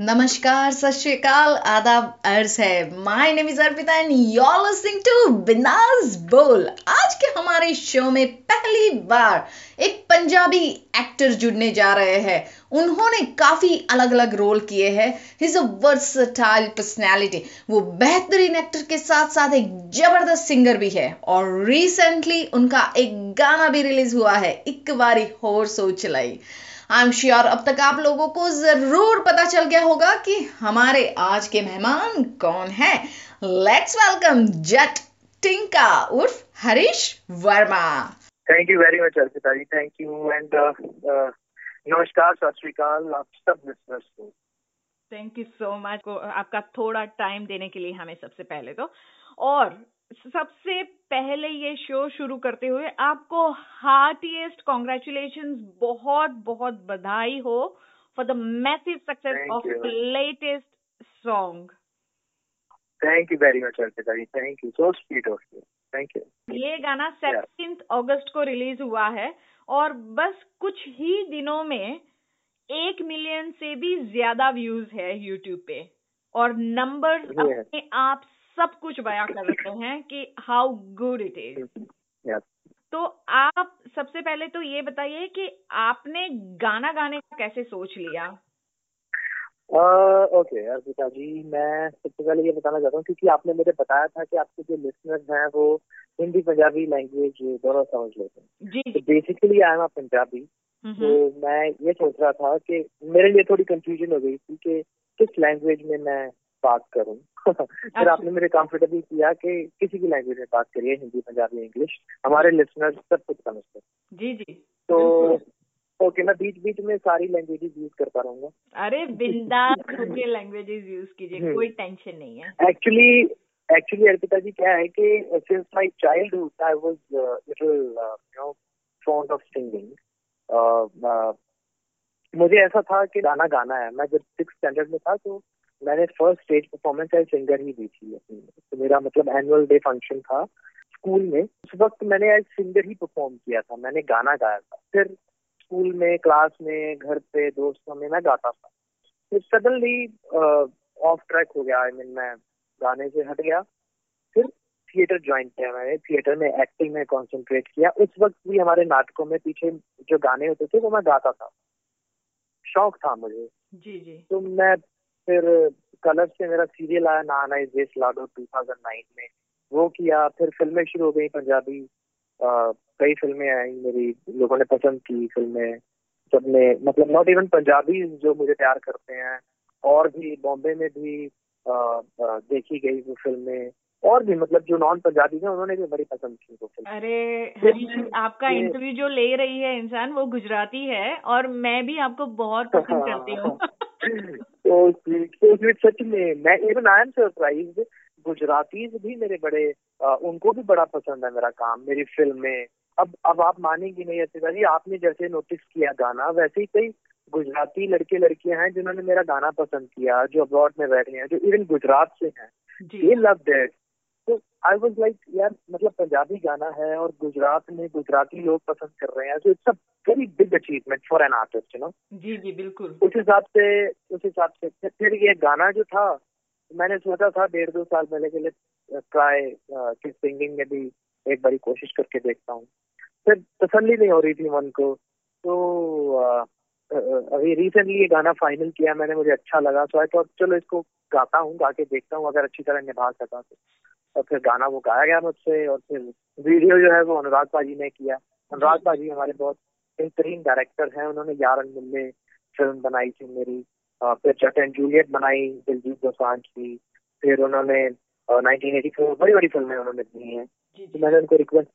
नमस्कार, सत श्रीकाल आदाब, अर्ज़ है। My name is Arpita and you're listening to Bindaas Bol आज के हमारे शो में पहली बार एक पंजाबी एक्टर जुड़ने जा रहे हैं। उन्होंने काफ़ी अलग अलग रोल किए हैं। हिज अ वर्सटाइल पर्सनैलिटी वो बेहतरीन एक्टर के साथ साथ एक ज़बरदस्त सिंगर भी है। और रिसेंटली उनका एक गाना भी रिलीज़ हुआ है। एक बारी होर सोच लाई। आई एम श्योर अब तक आप लोगों को ज़रूर पता चल गया होगा कि हमारे आज के मेहमान कौन है। Let's welcome Jatt Tinka उर्फ़ Harish Verma. Thank you very much Arpita ji thank you and नमस्कार सत श्रीकाल आप सब लिसनर्स को। थैंक यू सो मच आपका थोड़ा टाइम देने के लिए हमें सबसे पहले तो। और सबसे पहले ये शो शुरू करते हुए आपको हार्टीएस्ट कॉन्ग्रेचुलेशन बहुत बहुत बधाई हो for the massive success of latest song thank you very much Arpita ji thank you so sweet of you thank you ये गाना सेवनटीन अगस्त को रिलीज़ हुआ है और बस कुछ ही दिनों में एक मिलियन से भी ज़्यादा व्यूज़ है यूट्यूब पे और नंबर yeah. अपने आप सब कुछ बयां कर रहे हैं कि हाउ गुड इट इज़ तो आप सबसे पहले तो ये बताइए कि आपने गाना गाने का कैसे सोच लिया? ओके अर्पिता जी मैं सबसे पहले ये बताना चाहता हूँ क्योंकि आपने मुझे बताया था कि आपके जो लिसनर्स हैं वो हिंदी पंजाबी लैंग्वेज दोनों समझ लेते हैं। जी तो बेसिकली आई एम पंजाबी तो मैं ये सोच रहा था कि मेरे लिए थोड़ी कंफ्यूजन हो गई थी कि किस लैंग्वेज में मैं बात करूँ। फिर। आपने मेरे कंफर्टेबल किया कि किसी भी लैंग्वेज में बात करिए हिंदी पंजाबी इंग्लिश हमारे लिसनर्स सब कुछ समझते हैं। जी जी। तो ओके मैं बीच बीच में सारी लैंग्वेजेस यूज़ करता रहूँगा अरे बिंदास होके लैंग्वेजेस यूज़ कीजिए हम्म। कोई टेंशन नहीं है। एक्चुअली एक्चुअली अर्पिता जी क्या है कि since my childhood I was little you know fond of singing मुझे ऐसा था कि गाना गाना है। मैं जब सिक्स स्टैंडर्ड में था तो मैंने first stage performance as singer ही दी थी अपनी। तो मेरा मतलब एनुअल डे फ़ंक्शन था स्कूल में। उस वक्त मैंने एज सिंगर ही परफॉर्म किया था। मैंने गाना गाया था। फिर स्कूल में क्लास में घर पे दोस्तों में मैं गाता था। फिर सडनली ऑफ़ ट्रैक हो गया। आई I मीन mean, मैं गाने से हट गया। फिर थिएटर ज्वाइन किया मैंने। थिएटर में एक्टिंग में कॉन्सेंट्रेट किया। उस वक्त भी हमारे नाटकों में पीछे जो गाने होते थे वो मैं गाता था। शौक था मुझे। जी जी। तो मैं फिर कलर से मेरा सीरियल आया नाना इज़ देश लाडो 2009 में। वो किया फिर फ़िल्में शुरू हो गई पंजाबी। कई फ़िल्में आई मेरी लोगों ने पसंद की फ़िल्में। सबने मतलब नॉट इवन पंजाबी जो मुझे प्यार करते हैं और भी बॉम्बे में भी आ, आ, देखी गई वो फ़िल्में। और भी मतलब जो नॉन पंजाबी है उन्होंने भी बड़ी पसंद की वो फ़िल्म। अरे आपका इंटरव्यू जो ले रही है इंसान वो गुजराती है और मैं भी आपको बहुत पसंद करती हूँ। तो तो सच में मैं even I am surprise Gujarati भी मेरे बड़े आ, उनको भी बड़ा पसंद है मेरा काम मेरी फ़िल्म में। अब अब आप मानेंगे नहीं अर्पिता जी आपने जैसे नोटिस किया गाना वैसे ही कई गुजराती लड़के लड़कियाँ हैं जिन्होंने मेरा गाना पसंद किया जो अब्रॉड में बैठे हैं जो इवन गुजरात से हैं। ये लव दैट तो आई वॉज़ लाइक यार मतलब पंजाबी गाना है और गुजरात में गुजराती लोग पसंद कर रहे हैं तो it's a very big achievement for an artist you know जी जी बिल्कुल। उस हिसाब से उस हिसाब से फिर ये गाना जो था मैंने सोचा था डेढ़ दो साल पहले के लिए ट्राई कि सिंगिंग में भी एक बारी कोशिश करके देखता हूँ। फिर तसली नहीं हो रही थी मन को तो अभी रिसेंटली ये गाना फाइनल किया मैंने मुझे अच्छा लगा सो आई थॉट चलो इसको गाता हूँ गा के देखता हूँ अगर अच्छी तरह निभा सका तो। और फिर गाना वो गाया गया मुझसे और फिर वीडियो जो है वो अनुराग पाजी ने किया। अनुराग पाजी हमारे बहुत बेहतरीन डायरेक्टर हैं। उन्होंने यार अनमिल फ़िल्म बनाई थी मेरी फिर जट एंड जूलियट बनाई दिलजीत दोसांझ की फिर उन्होंने नाइनटीन एटी फोर बड़ी बड़ी फ़िल्में उन्होंने दी हैं। तो मैंने उनको request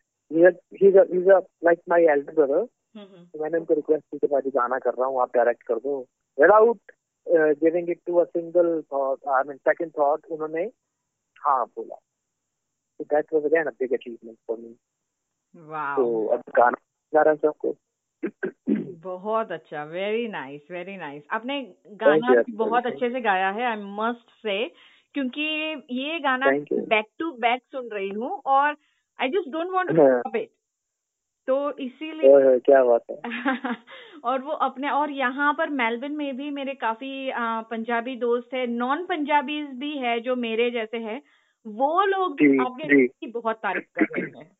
like my elder brother तो मैंने उनको रिक्वेस्ट की कि भाई गाना कर रहा हूँ आप डायरेक्ट कर दो। Without giving it to a single thought I mean second thought उन्होंने हाँ बोला। So that was again a big achievement for me. Wow. So अब गाना गा रहा सबको। बहुत अच्छा वेरी नाइस वेरी नाइस आपने गाना बहुत अच्छे से गाया है आई मस्ट से क्योंकि ये गाना बैक टू बैक सुन रही हूँ और I just don't want to stop it तो इसीलिए क्या बात है। और वो अपने और यहाँ पर मेलबर्न में भी मेरे काफ़ी पंजाबी दोस्त है। नॉन पंजाबी भी है जो मेरे जैसे है। वो लोग आपके की बहुत तारीफ़ कर रहे हैं।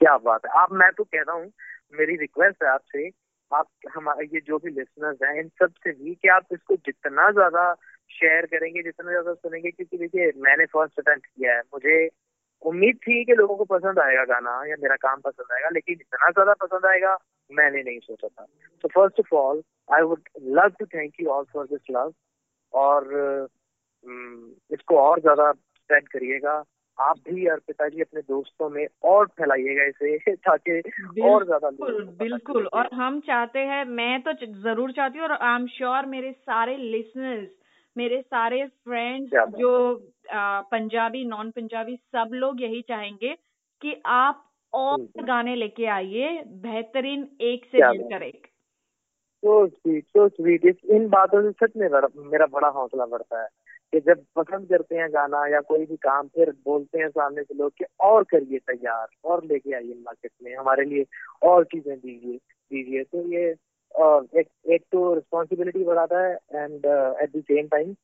क्या बात है। आप मैं तो कह रहा हूँ मेरी रिक्वेस्ट है आपसे आप हमारे ये जो भी लिसनर्स हैं इन सबसे भी कि आप इसको जितना ज़्यादा शेयर करेंगे जितना ज़्यादा सुनेंगे क्योंकि देखिए मैंने फ़र्स्ट अटेम्प्ट किया है। मुझे उम्मीद थी कि लोगों को पसंद आएगा गाना या मेरा काम पसंद आएगा लेकिन इतना ज़्यादा पसंद आएगा मैंने नहीं सोचा था। तो first of all I would love to thank you all for this love और इसको और ज़्यादा स्प्रेड करिएगा। आप भी और पिताजी अपने दोस्तों में और फैलाइएगा इसे ताकि और ज़्यादा बिल्कुल बिल्कुल और हम चाहते हैं मैं तो ज़रूर चाहती हूँ और आई एम श्योर मेरे सारे लिसनर्स मेरे सारे फ्रेंड्स जो आ, पंजाबी नॉन पंजाबी सब लोग यही चाहेंगे कि आप और गाने लेके आइए बेहतरीन एक से मिलकर एक। So sweet so sweet in बातों से सच में मेरा बड़ा हौसला बढ़ता है। कि जब पसंद करते हैं गाना या कोई भी काम फिर बोलते हैं सामने से लोग कि और करिए तैयार और लेके आइए मार्केट में हमारे लिए और चीज़ें दीजिए दीजिए। तो ये एक एक तो रिस्पॉन्सिबिलिटी बढ़ाता है and at the same time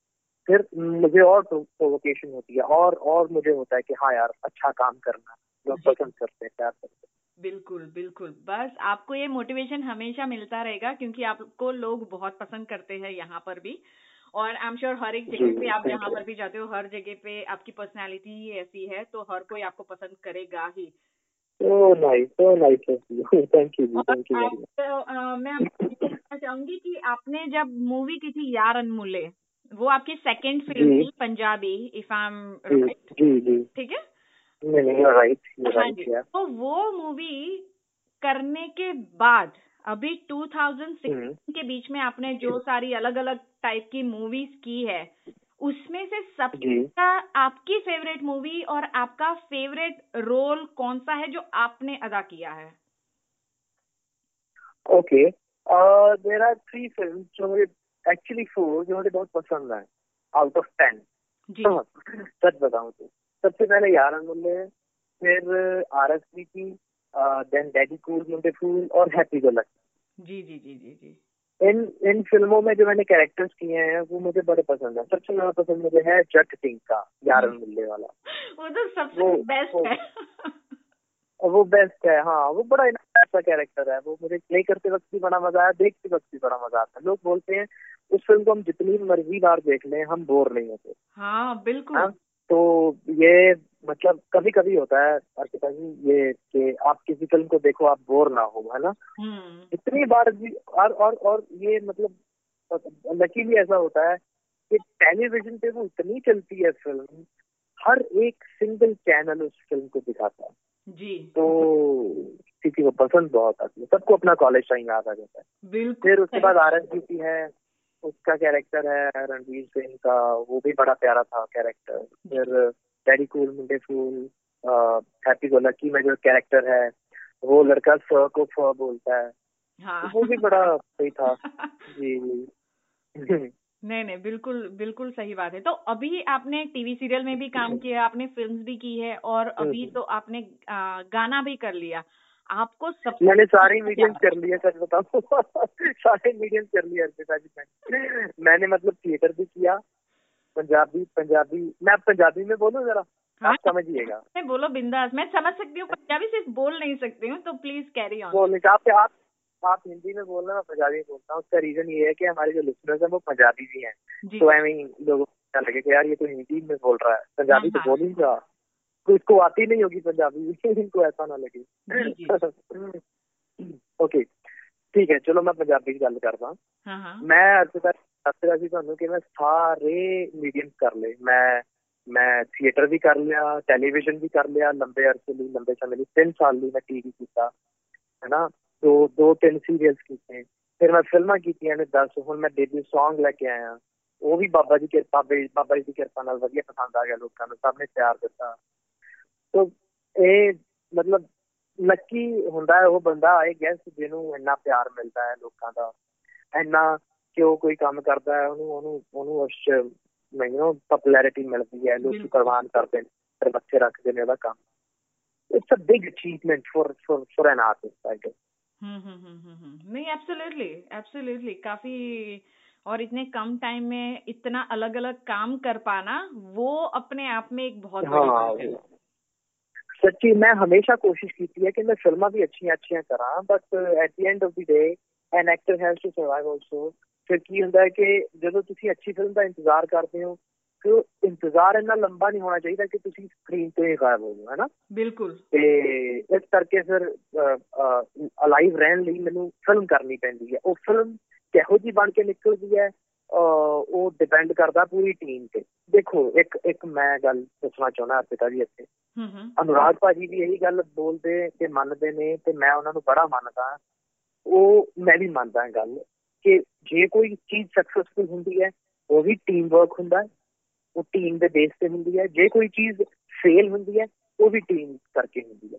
फिर मुझे और प्रोवोकेशन होती है और और मुझे होता है कि हाँ यार अच्छा काम करना लोग पसंद करते हैं प्यार करते हैं। बिल्कुल बिल्कुल। बस आपको ये मोटिवेशन हमेशा मिलता रहेगा क्योंकि आपको लोग बहुत पसंद करते हैं यहाँ पर भी। और आई एम श्योर हर एक जगह पे आप जहाँ पर भी जाते हो हर जगह पे आपकी पर्सनैलिटी ही ऐसी है तो हर कोई आपको पसंद करेगा ही। So nice, so nice. Thank you, thank you मैं आपको चाहूँगी कि आपने जब मूवी की थी यार अनमूले वो आपकी सेकंड फ़िल्म थी Punjabi if I am right ठीक है? नहीं नहीं राइट राइट तो वो मूवी करने के बाद अभी 2016 हम्म। के बीच में आपने जो सारी अलग अलग टाइप की मूवीज़ की है उसमें से सबसे आपकी फेवरेट मूवी और आपका फेवरेट रोल कौन सा है जो आपने अदा किया है? Okay there are three film जो मुझे एक्चुअली फोर जो मुझे बहुत पसंद है आउट ऑफ़ टेन सच बताऊँ तो। सबसे पहले यार मुल्ले फिर आर एस पी की then daddy cool Munde fool और हैप्पी गो जी जी जी जी जी। इन इन फ़िल्मों में जो मैंने कैरेक्टर्स किए हैं वो मुझे बड़े पसंद है। सबसे ज़्यादा पसंद मुझे है जट सिंह का हम्म। मिलने वाला। वो तो सबसे वो, बेस्ट वो, है। वो बेस्ट है हाँ वो बड़ा अच्छा कैरेक्टर है। वो मुझे प्ले करते वक्त भी बड़ा मज़ा आया देखते वक्त भी बड़ा मज़ा आता है। लोग बोलते हैं उस फ़िल्म को हम जितनी मर्ज़ी बार देख लें हम बोर नहीं होते। हाँ बिल्कुल। हाँ? तो ये मतलब कभी कभी होता है अर्पिता जी ये कि आप किसी फ़िल्म को देखो आप बोर ना हो है ना? हम्म। इतनी बार भी और और और ये मतलब लकीली ऐसा होता है कि टेलीविज़न पे वो इतनी चलती है फ़िल्म हर एक सिंगल चैनल उस फ़िल्म को दिखाता है। जी। तो किसी को पसंद बहुत आती है सबको अपना कॉलेज टाइम याद आ जाता है। फिर उसके बाद आर एस है उसका कैरेक्टर है रणवीर सिंह का वो भी बड़ा प्यारा था कैरेक्टर फिर daddy cool Munde fool happy go lucky में जो कैरेक्टर है वो लड़का फ को फ बोलता है। हाँ. वो भी बड़ा सही था। जी जी। नहीं नहीं बिल्कुल बिल्कुल सही बात है। तो अभी आपने टीवी सीरियल में भी काम किया आपने फिल्म्स भी की है और अभी। तो आपने गाना भी कर लिया। आपको सब मैंने सारे मीडियम कर लिया सच बताओ सारे मीडियम कर लिया अर्पिता जी मैंने मैंने मतलब थिएटर भी किया पंजाबी पंजाबी। मैं पंजाबी में बोलूँ जरा? हाँ, आप समझिएगा। मैं बोलो बिंदास मैं समझ सकती हूँ पंजाबी सिर्फ़ बोल नहीं सकती हूँ तो प्लीज़ कैरी ऑन बोलने आप आप आप हिंदी में बोल रहे मैं पंजाबी में बोलता हूँ। उसका रीजन ये है कि हमारे जो लिसनर्स हैं वो पंजाबी भी हैं। तो ऐसे ही लोगों को लगे कि यार ये तो हिंदी में बोल रहा है। पंजाबी हाँ, तो हाँ। बोल ही। रहा। इसको आती नहीं होगी पंजाबी इनको ऐसा ना लगे ओके ठीक है चलो मैं पंजाबी की गल करदा हाँ, हाँ। मैं ਅੱਜ ਤੱਕ ਦੱਸ ਰਿਹਾ ਸੀ ਤੁਹਾਨੂੰ ਕਿ ਮੈਂ ਸਾਰੇ ਮੀਡੀਅਮ ਕਰ ਲਏ ਮੈਂ ਮੈਂ ਥੀਏਟਰ ਵੀ ਕਰ ਲਿਆ ਟੈਲੀਵਿਜ਼ਨ ਵੀ ਕਰ ਲਿਆ ਲੰਬੇ ਅਰਸੇ ਲਈ ਲੰਬੇ ਸਮੇਂ ਲਈ 3 ਸਾਲ ਲਈ ਮੈਂ ਟੀਵੀ ਕੀਤਾ ਹੈਨਾ ਦੋ ਦੋ ਤਿੰਨ ਸੀਰੀਅਲਸ ਕੀਤੇ ਫਿਰ ਮੈਂ ਫਿਲਮਾਂ ਕੀਤੀਆਂ ਨੇ 10 ਹੁਣ ਮੈਂ ਡੇਬਿਊ Song ਲੈ ਕੇ ਆਇਆ ਉਹ ਵੀ ਬਾਬਾ ਜੀ ਕਿਰਪਾ ਬਾਬਾ ਜੀ ਦੀ ਕਿਰਪਾ ਨਾਲ ਵਧੀਆ ਪਸੰਦ ਆ ਗਿਆ ਲੋਕਾਂ ਨੂੰ ਸਭ ਨੇ ਪਿਆਰ ਦਿੱਤਾ ਸੋ ਇਹ ਮਤਲਬ ਲੱਕੀ ਹੁੰਦਾ ਹੈ ਉਹ ਬੰਦਾ ਆਏ ਗੈਸ ਜਿਹਨੂੰ ਇੰਨਾ ਪਿਆਰ ਮਿਲਦਾ ਹੈ ਲੋਕਾਂ ਦਾ ਇੰਨਾ ਕਿ ਉਹ ਕੋਈ ਕੰਮ ਕਰਦਾ ਹੈ ਉਹਨੂੰ ਉਹਨੂੰ ਉਹਨੂੰ ਉਸ ਮੈਨੂੰ ਪਪੂਲੈਰਿਟੀ ਮਿਲਦੀ ਹੈ ਲੋਕ ਕੁਰਬਾਨ ਕਰਦੇ ਨੇ ਫਿਰ ਬੱਚੇ ਰੱਖਦੇ ਨੇ ਉਹਦਾ ਕੰਮ it's a big achievement for for for an artist, I guess. Hmm hmm hmm hmm hmm. नहीं एब्सोल्युटली एब्सोल्युटली काफी और इतने कम टाइम में इतना अलग अलग काम कर पाना वो अपने आप में एक बहुत बड़ी हाँ बात है ਸੱਚੀ ਮੈਂ ਹਮੇਸ਼ਾ ਕੋਸ਼ਿਸ਼ ਕੀਤੀ ਹੈ ਕਿ ਮੈਂ ਫਿਲਮਾਂ ਵੀ ਅੱਛੀਆਂ ਅੱਛੀਆਂ ਕਰਾਂ but at the end of the day an actor has to survive also ਫਿਰ ਕੀ ਹੁੰਦਾ ਹੈ ਕਿ ਜਦੋਂ ਤੁਸੀਂ ਅੱਛੀ ਫਿਲਮ ਦਾ ਇੰਤਜ਼ਾਰ ਕਰਦੇ ਹੋ ਫਿਰ ਉਹ ਇੰਤਜ਼ਾਰ ਇੰਨਾ ਲੰਬਾ ਨਹੀਂ ਹੋਣਾ ਚਾਹੀਦਾ ਕਿ ਤੁਸੀਂ ਸਕਰੀਨ ਤੋਂ ਹੀ ਗਾਇਬ ਹੋ ਜਾਓ ਹੈ ਨਾ ਬਿਲकुल ਤੇ ਇਸ ਕਰਕੇ ਫਿਰ ਅਲਾਈਵ ਰਹਿਣ ਲਈ ਮੈਨੂੰ ਫਿਲਮ ਕਰਨੀ ਪੈਂਦੀ ਹੈ। ਉਹ ਫਿਲਮ ਕਿਹੋ ਜੀ ਬਣ ਕੇ ਨਿਕਲਦੀ ਹੈ? ਉਹ ਡਿਪੈਂਡ ਕਰਦਾ ਪੂਰੀ ਟੀਮ ਤੇ। ਦੇਖੋ ਇੱਕ ਇੱਕ ਮੈਂ ਗੱਲ ਦੱਸਣਾ ਚਾਹੁੰਦਾ ਅਰਪਿਤਾ ਜੀ ਇੱਥੇ। ਅਨੁਰਾਗ ਭਾਜੀ ਵੀ ਇਹੀ ਗੱਲ ਬੋਲਦੇ ਤੇ ਮੰਨਦੇ ਨੇ ਤੇ ਮੈਂ ਉਹਨਾਂ ਨੂੰ ਬੜਾ ਮੰਨਦਾ। ਉਹ ਮੈਂ ਵੀ ਮੰਨਦਾ ਗੱਲ ਕਿ ਜੇ ਕੋਈ ਚੀਜ਼ ਸਕਸੈਸਫੁਲ ਹੁੰਦੀ ਹੈ ਉਹ ਵੀ ਟੀਮ ਵਰਕ ਹੁੰਦਾ ਹੈ। ਉਹ ਟੀਮ ਦੇ ਬੇਸ ਤੇ ਹੁੰਦੀ ਹੈ। ਜੇ ਕੋਈ ਚੀਜ਼ ਫੇਲ ਹੁੰਦੀ ਹੈ ਉਹ ਵੀ ਟੀਮ ਕਰਕੇ ਹੁੰਦੀ ਹੈ।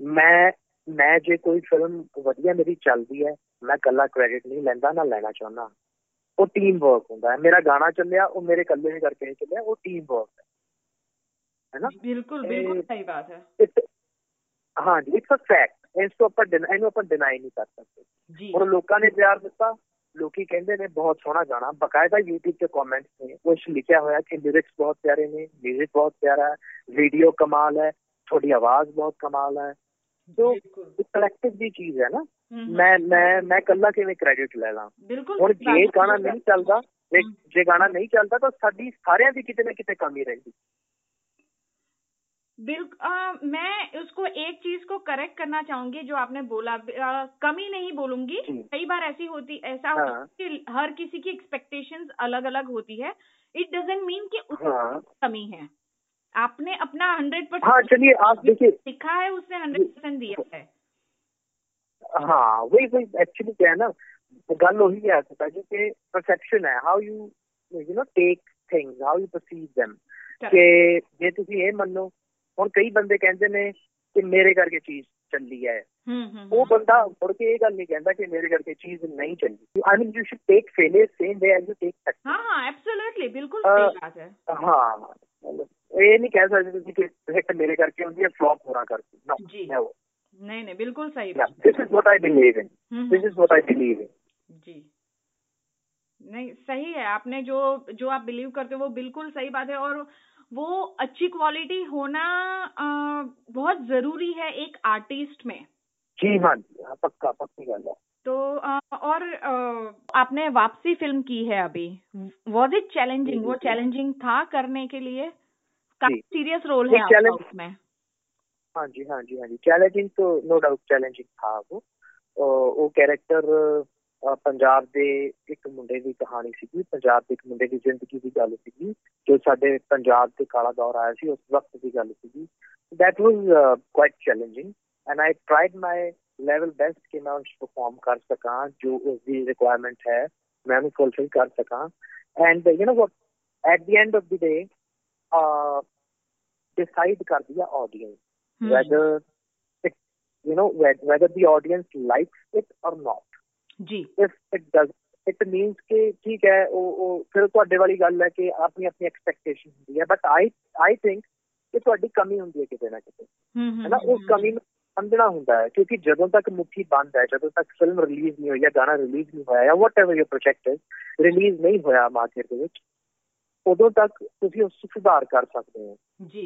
ਮੈਂ ਮੈਂ ਜੇ ਕੋਈ ਫਿਲਮ ਵਧੀਆ ਮੇਰੀ ਚੱਲਦੀ ਹੈ ਮੈਂ ਕੱਲਾ ਕ੍ਰੈਡਿਟ ਨਹੀਂ ਲੈਂਦਾ ਨਾ ਲੈਣਾ ਚਾਹੁੰਦਾ। ਉਹ ਟੀਮ ਵਰਕ ਹੁੰਦਾ ਹੈ ਮੇਰਾ ਗਾਣਾ ਚੱਲਿਆ ਉਹ ਮੇਰੇ ਇਕੱਲੇ ਨੇ ਕਰਕੇ ਨਹੀਂ ਚੱਲਿਆ ਉਹ ਟੀਮ ਵਰਕ ਹੈ ਹੈਨਾ ਬਿਲਕੁਲ ਬਿਲਕੁਲ ਸਹੀ ਬਾਤ ਹੈ ਹਾਂ ਜੀ ਇਟਸ ਅ ਫੈਕਟ ਇਸ ਤੋਂ ਆਪਾਂ ਇਹਨੂੰ ਆਪਾਂ ਡਿਨਾਈ ਨਹੀਂ ਕਰ ਸਕਦੇ ਔਰ ਲੋਕਾਂ ਨੇ ਪਿਆਰ ਦਿੱਤਾ ਲੋਕੀ ਕਹਿੰਦੇ ਨੇ ਬਹੁਤ ਸੋਹਣਾ ਗਾਣਾ ਬਕਾਇਦਾ YouTube ਤੇ ਕਮੈਂਟਸ ਨੇ ਕੁਝ ਲਿਖਿਆ ਹੋਇਆ ਕਿ ਲਿਰਿਕਸ ਬਹੁਤ ਪਿਆਰੇ ਨੇ ਮਿਊਜ਼ਿਕ ਬਹੁਤ ਪਿਆਰਾ ਹੈ ਵੀਡੀਓ ਕਮਾਲ ਹੈ ਤੁਹਾਡੀ ਆਵਾਜ਼ ਬਹੁਤ ਕਮਾਲ ਹੈ तो बिल्कुल ਇਹ ਕਲੈਕਟਿਵ ਦੀ ਚੀਜ਼ ਹੈ ਨਾ हम्म, ਮੈਂ ਮੈਂ ਮੈਂ ਕੱਲਾ ਕਿਵੇਂ ਕ੍ਰੈਡਿਟ ਲੈ ਲਾਂ बिल्कुल ਹੁਣ सही बात ਜੇ है। ਗਾਣਾ ਨਹੀਂ ਚੱਲਦਾ ਜੇ हम्म। ਜੇ ਗਾਣਾ ਨਹੀਂ ਚੱਲਦਾ ਤਾਂ ਸਾਡੀ ਸਾਰਿਆਂ ਦੀ ਕਿਤੇ ਨਾ ਕਿਤੇ ਕਮੀ ਰਹਿੰਦੀ बिल्कुल मैं उसको एक चीज को करेक्ट करना चाहूंगी जो आपने बोला अ, कमी नहीं बोलूंगी जी। कई बार ऐसी होती ऐसा हाँ। होता है कि हर किसी की एक्सपेक्टेशंस अलग अलग होती है इट डजेंट मीन कि उसमें हाँ कमी है आपने अपना हंड्रेड हाँ परसेंट चलिए आप देखिए लिखा है उसने हंड्रेड परसेंट दिया है हाँ वही वही एक्चुअली क्या है ना ਗੱਲ ਉਹੀ ਹੈ ਪਤਾ ਜੀ ਕਿ ਪਰਸੈਪਸ਼ਨ ਹੈ how you you know take things how you perceive them ਕਿ ਜੇ ਤੁਸੀਂ ਇਹ ਮੰਨੋ ਹੁਣ ਕਈ ਬੰਦੇ ਕਹਿੰਦੇ ਨੇ ਕਿ ਮੇਰੇ ਕਰਕੇ ਚੀਜ਼ ਚੱਲੀ ਹੈ हम्म, हम्म, वो हम्म। बंदा मुड़ के ये गल नहीं कहता कि मेरे घर की चीज़ नहीं चली। I mean you should take failure same way as you take हाँ एब्सोल्युटली बिल्कुल सही बात है। हाँ मतलब ये नहीं कह सकते कि प्रोजेक्ट मेरे घर की होती है फ्लॉप रहा करती नो जी। नहीं नहीं बिल्कुल सही बात this is what I believe in this is what I believe in जी। नहीं सही है आपने जो जो आप बिलीव करते हो वो बिल्कुल सही बात है। और वो अच्छी क्वालिटी होना आ, बहुत ज़रूरी है एक आर्टिस्ट में। जी हाँ जी हाँ पक्का पक्की गल है तो अ, और अ, आपने वापसी फिल्म की है अभी वॉज इट चैलेंजिंग जी, वो जी। चैलेंजिंग था करने के लिए काफी जी। सीरियस रोल वो है आपका challenge- उसमें हाँ जी हाँ जी हाँ जी चैलेंजिंग तो नो डाउट ਚੈਲੰਜਿੰਗ था वो ਅਹ ਉਹ ਕੈਰੈਕਟਰ ਪੰਜਾਬ ਦੇ ਇੱਕ ਮੁੰਡੇ ਦੀ ਕਹਾਣੀ ਸੀਗੀ ਪੰਜਾਬ ਦੇ ਇੱਕ ਮੁੰਡੇ ਦੀ ਜ਼ਿੰਦਗੀ ਦੀ ਗੱਲ ਸੀਗੀ ਜੋ ਸਾਡੇ ਪੰਜਾਬ ਤੇ ਕਾਲਾ ਦੌਰ ਆਇਆ ਸੀ ਉਸ ਵਕਤ ਦੀ ਗੱਲ ਸੀਗੀ that was uh, quite challenging and I tried my level best ਕਿ ਮੈਂ ਉਸ ਪਰਫਾਰਮ ਕਰ ਸਕਾਂ ਜੋ ਉਸ ਦੀ ਰਿਕੁਆਇਰਮੈਂਟ ਹੈ ਮੈਂ ਉਹਨੂੰ ਫੁਲਫਿਲ ਕਰ ਸਕਾਂ and uh, you know what at the end of the day uh, decide ਕਰਦੀ ਆ audience hmm, whether it you know whe- whether the audience likes it or not ji if it does it means ਕਿ ਠੀਕ ਹੈ ਉਹ ਉਹ ਫਿਰ ਤੁਹਾਡੇ ਵਾਲੀ ਗੱਲ ਹੈ ਕਿ ਆਪਣੀ ਆਪਣੀ ਐਕਸਪੈਕਟੇਸ਼ਨ ਹੁੰਦੀ ਹੈ ਬਟ ਆਈ ਆਈ ਥਿੰਕ ਕਿ ਤੁਹਾਡੀ ਕਮੀ ਹੁੰਦੀ ਹੈ ਕਿਤੇ ਨਾ ਕਿਤੇ हम्म, हम्म, ਹੈ ਨਾ ਉਸ हम्म, ਕਮੀ ਨੂੰ ਸਮਝਣਾ ਹੁੰਦਾ ਹੈ ਕਿਉਂਕਿ ਜਦੋਂ ਤੱਕ ਮੁੱਠੀ ਬੰਦ ਹੈ ਜਦੋਂ ਤੱਕ ਫਿਲਮ ਰਿਲੀਜ਼ ਨਹੀਂ ਹੋਈ ਜਾਂ ਗਾਣਾ ਰਿਲੀਜ਼ ਨਹੀਂ ਹੋਇਆ ਜਾਂ ਵਟਐਵਰ ਯੂਰ ਪ੍ਰੋਜੈਕਟ ਹੈ ਰਿਲੀਜ਼ ਨਹੀਂ ਹੋਇਆ ਮਾਰਕੀਟ ਦੇ ਵਿੱਚ ਉਦੋਂ ਤੱਕ ਤੁਸੀਂ ਉਸ 'ਚ ਸੁਧਾਰ ਕਰ ਸਕਦੇ ਹੋ जी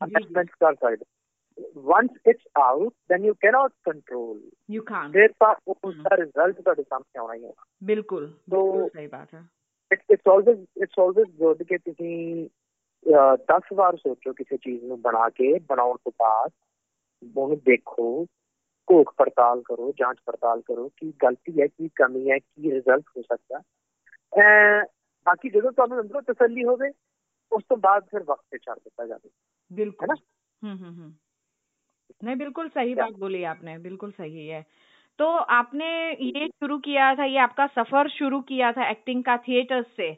जी ਅਸੈਸਮੈਂਟ ਕਰ ਸਕਦੇ once it's out then you cannot control you can ਫਿਰ ਤਾਂ ਉਸਦਾ ਰਿਜ਼ਲਟ ਤੁਹਾਡੇ ਸਾਹਮਣੇ ਆਉਣਾ ਹੀ ਹੋਣਾ बिल्कुल तो- बिल्कुल सही बात है it's it's always it's always good ਕਿ ਤੁਸੀਂ 10 ਵਾਰ ਸੋਚੋ ਕਿਸੇ ਚੀਜ਼ ਨੂੰ ਬਣਾ ਕੇ ਬਣਾਉਣ ਤੋਂ ਬਾਅਦ ਉਹਨੂੰ ਦੇਖੋ ਘੋਖ ਪੜਤਾਲ ਕਰੋ ਜਾਂਚ ਪੜਤਾਲ ਕਰੋ ਕੀ ਗਲਤੀ ਹੈ ਕੀ ਕਮੀ ਹੈ ਕੀ ਰਿਜ਼ਲਟ ਹੋ ਸਕਦਾ ਅਹ ਬਾਕੀ ਜਦੋਂ ਤੁਹਾਨੂੰ ਅੰਦਰੋਂ ਤਸੱਲੀ ਹੋਵੇ ਉਸ ਤੋਂ ਬਾਅਦ ਫਿਰ ਵਕਤ ਤੇ ਛੱਡ ਦਿੱਤਾ ਜਾਵੇ बिल्कुल ना? हम्म हम्म हम्म नहीं बिल्कुल सही क्या? बात बोली आपने बिल्कुल सही है तो आपने ये शुरू किया था ये आपका सफर शुरू किया था एक्टिंग का थिएटर से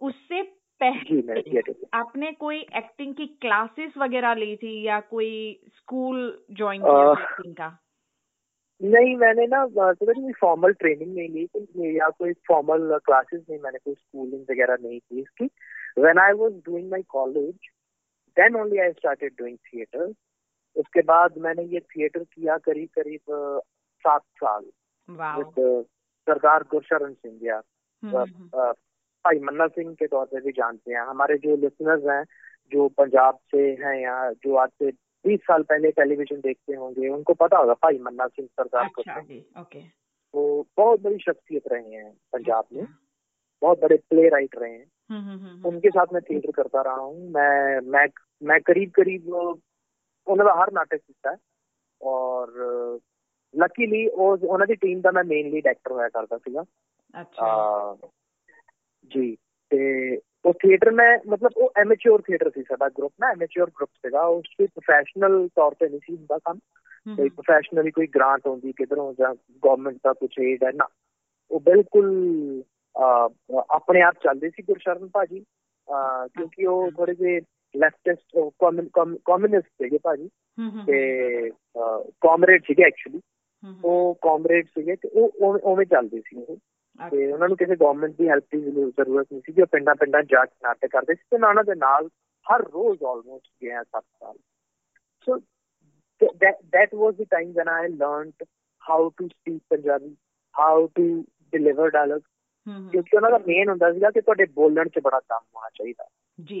उससे जी मैं पहले आपने कोई एक्टिंग की क्लासेस वगैरह ली थी या कोई स्कूल ज्वाइन किया एक्टिंग का? नहीं मैंने ना तो कोई फॉर्मल ट्रेनिंग नहीं ली या कोई फॉर्मल क्लासेस नहीं मैंने कोई स्कूलिंग वगैरह नहीं की इसकी। When I was doing my college then only I started doing theatre उसके बाद मैंने ये थिएटर किया करीब करीब सात साल सरदार गुरशरण सिंह भाई मन्ना सिंह के तौर पे भी जानते हैं। हमारे जो लिसनर्स हैं जो पंजाब से हैं या जो आज से बीस साल पहले टेलीविज़न देखते होंगे उनको पता होगा भाई मन्ना सिंह सरदार अच्छा ओके वो बहुत बड़ी शख्सियत रहे हैं पंजाब में। अच्छा। बहुत बड़े प्ले राइट रहे हैं। हम्म, हम्म, हम्म, उनके साथ मैं थिएटर करता रहा हूँ। मैं मैं मैं करीब करीब उन्होंने हर नाटक किया है। और लकीली उन्होंने टीम का मैं मेन लीड एक्टर होया करता ਸੀਗਾ। अच्छा। ਜੀ ਤੇ ਉਹ ਥੀਏਟਰ ਮੈਂ ਮਤਲਬ ਉਹ ਐਮੇਚਿਓਰ ਥੀਏਟਰ ਸੀ ਸਾਡਾ ਗਰੁੱਪ ਨਾ ਐਮੇਚਿਓਰ ਗਰੁੱਪ ਸੀਗਾ। ਉਸ ਵਿੱਚ ਪ੍ਰੋਫੈਸ਼ਨਲ ਤੌਰ ਤੇ ਨਹੀਂ ਸੀ ਹੁੰਦਾ ਕੰਮ। ਕੋਈ ਪ੍ਰੋਫੈਸ਼ਨਲੀ ਕੋਈ ਗ੍ਰਾਂਟ ਹੁੰਦੀ ਕਿਧਰੋਂ ਜਾਂ ਗਵਰਨਮੈਂਟ ਦਾ ਕੁਝ ਏਡ ਹੈ ਨਾ। ਉਹ ਬਿਲਕੁਲ ਆਪਣੇ ਆਪ ਚੱਲਦੇ ਸੀ ਗੁਰਸ਼ਰਨ ਭਾਜੀ। ਕਿਉਂਕਿ ਉਹ ਥੋੜੇ ਜਿਹੇ ਲੈਫਟਿਸਟ ਕਮਿਊਨਿਸਟ ਸੀਗੇ ਭਾਜੀ। ਤੇ ਕਾਮਰੇਡ ਸੀਗੇ ਐਕਚੁਅਲੀ ਉਹ ਕਾਮਰੇਡ ਸੀਗੇ ਤੇ ਉਹ ਉਵੇਂ ਚੱਲਦੇ ਸੀ ਉਹ। ਤੇ ਉਹਨਾਂ ਨੂੰ ਕਿਸੇ ਗਵਰਨਮੈਂਟ ਦੀ ਹੈਲਪ ਦੀ ਜ਼ਰੂਰਤ ਨਹੀਂ ਸੀ ਕਿ ਉਹ ਪਿੰਡਾਂ ਪਿੰਡਾਂ ਜਾ ਕੇ ਨਾਟਕ ਕਰਦੇ ਸੀ ਤੇ ਉਹਨਾਂ ਦੇ ਨਾਲ ਹਰ ਰੋਜ਼ ਆਲਮੋਸਟ ਗਿਆ 7 ਸਾਲ ਸੋ that that was the time when I learned how to speak Punjabi, how to deliver dialogue. ਕਿਉਂਕਿ ਉਹਨਾਂ ਦਾ ਮੇਨ ਹੁੰਦਾ ਸੀਗਾ ਕਿ ਤੁਹਾਡੇ ਬੋਲਣ 'ਚ ਬੜਾ ਦਮ ਹੋਣਾ ਚਾਹੀਦਾ ਜੀ